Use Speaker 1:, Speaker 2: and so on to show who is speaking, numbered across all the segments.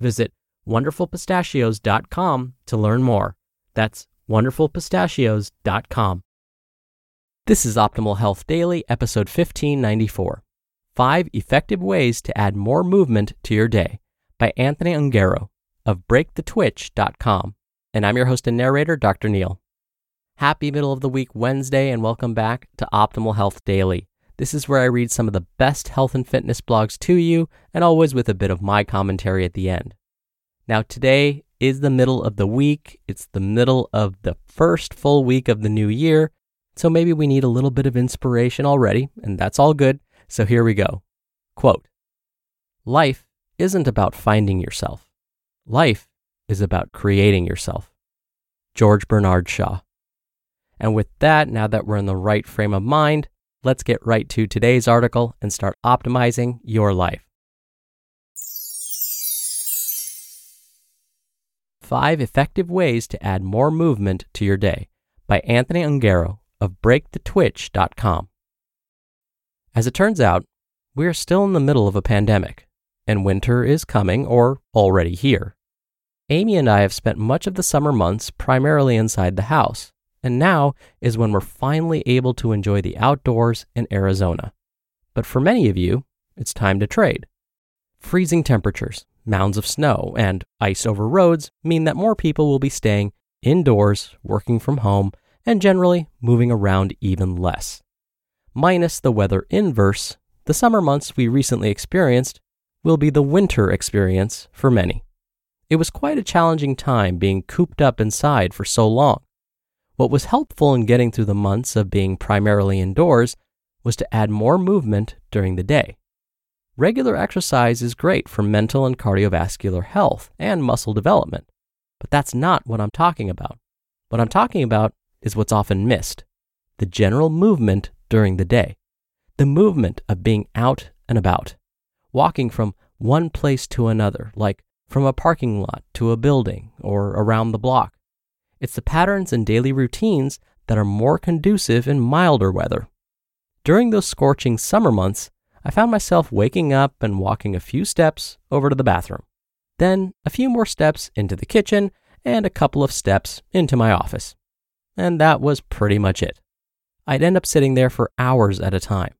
Speaker 1: Visit wonderfulpistachios.com to learn more. That's wonderfulpistachios.com. This is Optimal Health Daily, episode 1594 Five Effective Ways to Add More Movement to Your Day by Anthony Ungaro of BreakTheTwitch.com. And I'm your host and narrator, Dr. Neal. Happy middle of the week Wednesday, and welcome back to Optimal Health Daily. This is where I read some of the best health and fitness blogs to you, and always with a bit of my commentary at the end. Now, today is the middle of the week. It's the middle of the first full week of the new year. So maybe we need a little bit of inspiration already, and that's all good. So here we go. Quote Life isn't about finding yourself, life is about creating yourself. George Bernard Shaw. And with that, now that we're in the right frame of mind, let's get right to today's article and start optimizing your life. Five Effective Ways to Add More Movement to Your Day by Anthony Ungaro of BreakTheTwitch.com. As it turns out, we are still in the middle of a pandemic, and winter is coming or already here. Amy and I have spent much of the summer months primarily inside the house, and now is when we're finally able to enjoy the outdoors in Arizona. But for many of you, it's time to trade. Freezing temperatures, mounds of snow, and ice over roads mean that more people will be staying indoors, working from home, and generally moving around even less. Minus the weather inverse, the summer months we recently experienced will be the winter experience for many. It was quite a challenging time being cooped up inside for so long. What was helpful in getting through the months of being primarily indoors was to add more movement during the day. Regular exercise is great for mental and cardiovascular health and muscle development, but that's not what I'm talking about. What I'm talking about is what's often missed the general movement during the day. The movement of being out and about, walking from one place to another, like from a parking lot to a building or around the block it's the patterns and daily routines that are more conducive in milder weather. During those scorching summer months, I found myself waking up and walking a few steps over to the bathroom, then a few more steps into the kitchen, and a couple of steps into my office. And that was pretty much it. I'd end up sitting there for hours at a time.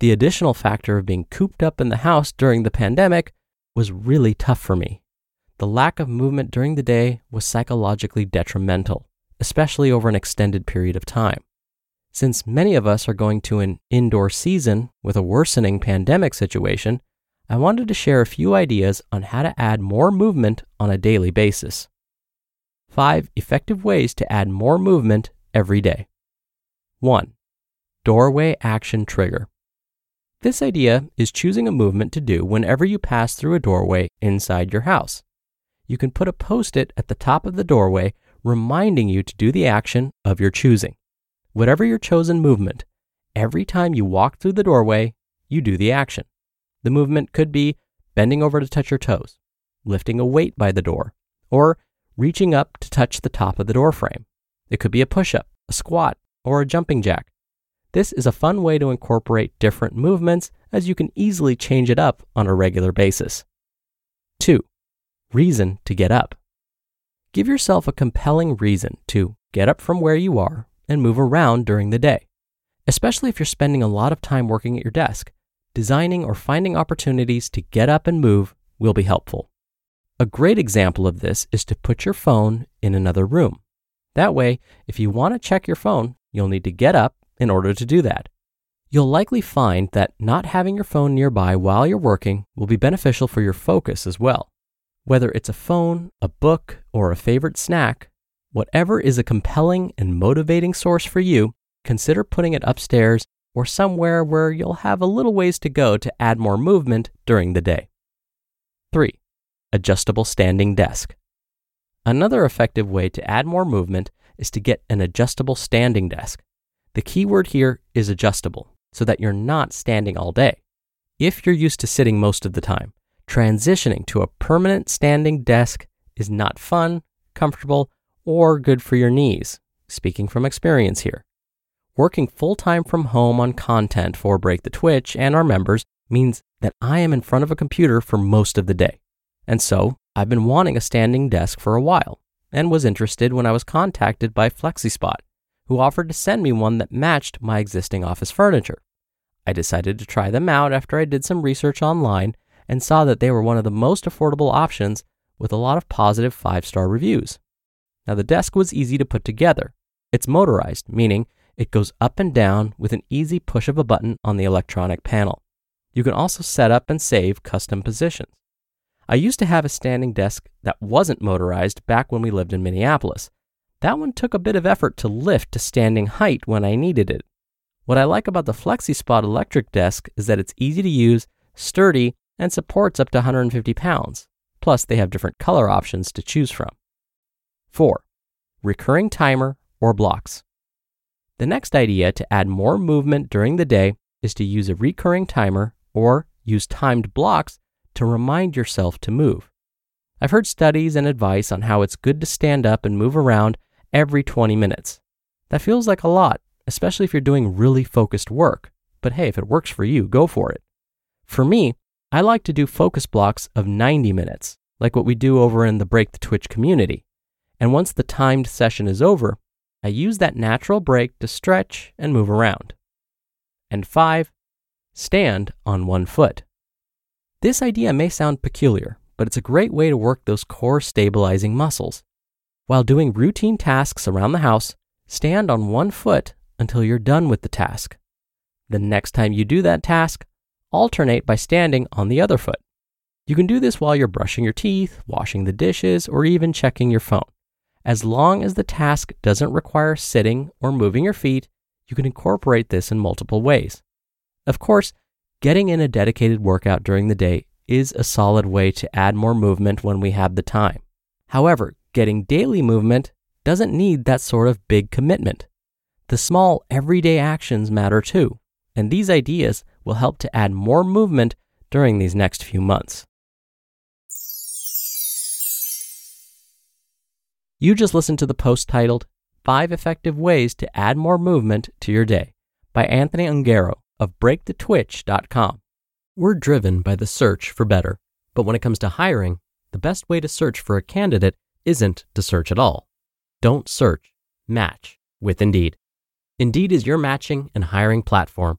Speaker 1: The additional factor of being cooped up in the house during the pandemic was really tough for me the lack of movement during the day was psychologically detrimental, especially over an extended period of time. Since many of us are going to an indoor season with a worsening pandemic situation, I wanted to share a few ideas on how to add more movement on a daily basis. 5 effective ways to add more movement every day. 1. Doorway Action Trigger. This idea is choosing a movement to do whenever you pass through a doorway inside your house you can put a post it at the top of the doorway reminding you to do the action of your choosing. Whatever your chosen movement, every time you walk through the doorway, you do the action. The movement could be bending over to touch your toes, lifting a weight by the door, or reaching up to touch the top of the door frame. It could be a push up, a squat, or a jumping jack. This is a fun way to incorporate different movements as you can easily change it up on a regular basis. 2. Reason to get up. Give yourself a compelling reason to get up from where you are and move around during the day, especially if you're spending a lot of time working at your desk. Designing or finding opportunities to get up and move will be helpful. A great example of this is to put your phone in another room. That way, if you want to check your phone, you'll need to get up in order to do that. You'll likely find that not having your phone nearby while you're working will be beneficial for your focus as well. Whether it's a phone, a book, or a favorite snack, whatever is a compelling and motivating source for you, consider putting it upstairs or somewhere where you'll have a little ways to go to add more movement during the day. 3. Adjustable standing desk. Another effective way to add more movement is to get an adjustable standing desk. The key word here is adjustable so that you're not standing all day. If you're used to sitting most of the time, transitioning to a permanent standing desk is not fun, comfortable, or good for your knees, speaking from experience here. Working full time from home on content for Break the Twitch and our members means that I am in front of a computer for most of the day. And so I've been wanting a standing desk for a while and was interested when I was contacted by FlexiSpot, who offered to send me one that matched my existing office furniture. I decided to try them out after I did some research online and saw that they were one of the most affordable options with a lot of positive five star reviews. Now, the desk was easy to put together. It's motorized, meaning it goes up and down with an easy push of a button on the electronic panel. You can also set up and save custom positions. I used to have a standing desk that wasn't motorized back when we lived in Minneapolis. That one took a bit of effort to lift to standing height when I needed it. What I like about the FlexiSpot electric desk is that it's easy to use, sturdy, and supports up to 150 pounds. Plus, they have different color options to choose from. 4. Recurring timer or blocks. The next idea to add more movement during the day is to use a recurring timer or use timed blocks to remind yourself to move. I've heard studies and advice on how it's good to stand up and move around every 20 minutes. That feels like a lot, especially if you're doing really focused work. But hey, if it works for you, go for it. For me, I like to do focus blocks of 90 minutes, like what we do over in the Break the Twitch community. And once the timed session is over, I use that natural break to stretch and move around. And five, stand on one foot. This idea may sound peculiar, but it's a great way to work those core stabilizing muscles. While doing routine tasks around the house, stand on one foot until you're done with the task. The next time you do that task, alternate by standing on the other foot. You can do this while you're brushing your teeth, washing the dishes, or even checking your phone. As long as the task doesn't require sitting or moving your feet, you can incorporate this in multiple ways. Of course, getting in a dedicated workout during the day is a solid way to add more movement when we have the time. However, getting daily movement doesn't need that sort of big commitment. The small, everyday actions matter too, and these ideas will help to add more movement during these next few months. You just listened to the post titled Five Effective Ways to Add More Movement to Your Day by Anthony Ungaro of BreakTheTwitch.com. We're driven by the search for better, but when it comes to hiring, the best way to search for a candidate isn't to search at all. Don't search, match with Indeed. Indeed is your matching and hiring platform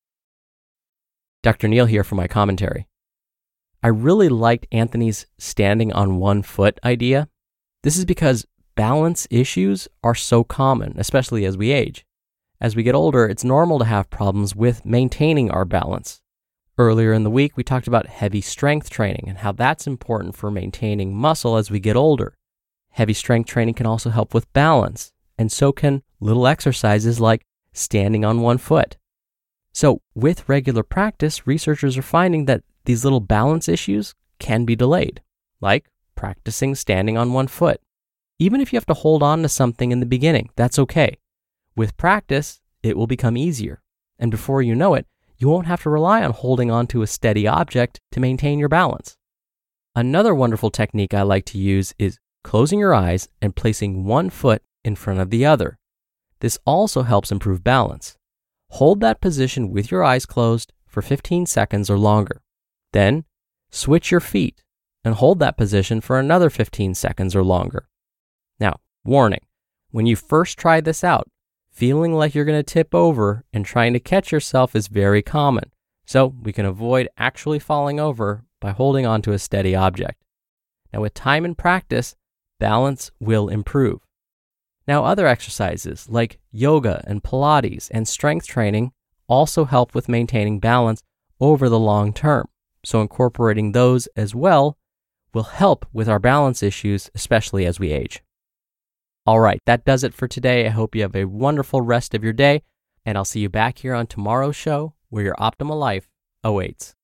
Speaker 1: Dr. Neal here for my commentary. I really liked Anthony's standing on one foot idea. This is because balance issues are so common, especially as we age. As we get older, it's normal to have problems with maintaining our balance. Earlier in the week, we talked about heavy strength training and how that's important for maintaining muscle as we get older. Heavy strength training can also help with balance, and so can little exercises like standing on one foot. So, with regular practice, researchers are finding that these little balance issues can be delayed, like practicing standing on one foot. Even if you have to hold on to something in the beginning, that's okay. With practice, it will become easier. And before you know it, you won't have to rely on holding on to a steady object to maintain your balance. Another wonderful technique I like to use is closing your eyes and placing one foot in front of the other. This also helps improve balance. Hold that position with your eyes closed for 15 seconds or longer. Then, switch your feet and hold that position for another 15 seconds or longer. Now, warning when you first try this out, feeling like you're going to tip over and trying to catch yourself is very common. So, we can avoid actually falling over by holding on to a steady object. Now, with time and practice, balance will improve. Now, other exercises like yoga and Pilates and strength training also help with maintaining balance over the long term. So, incorporating those as well will help with our balance issues, especially as we age. All right, that does it for today. I hope you have a wonderful rest of your day, and I'll see you back here on tomorrow's show where your optimal life awaits.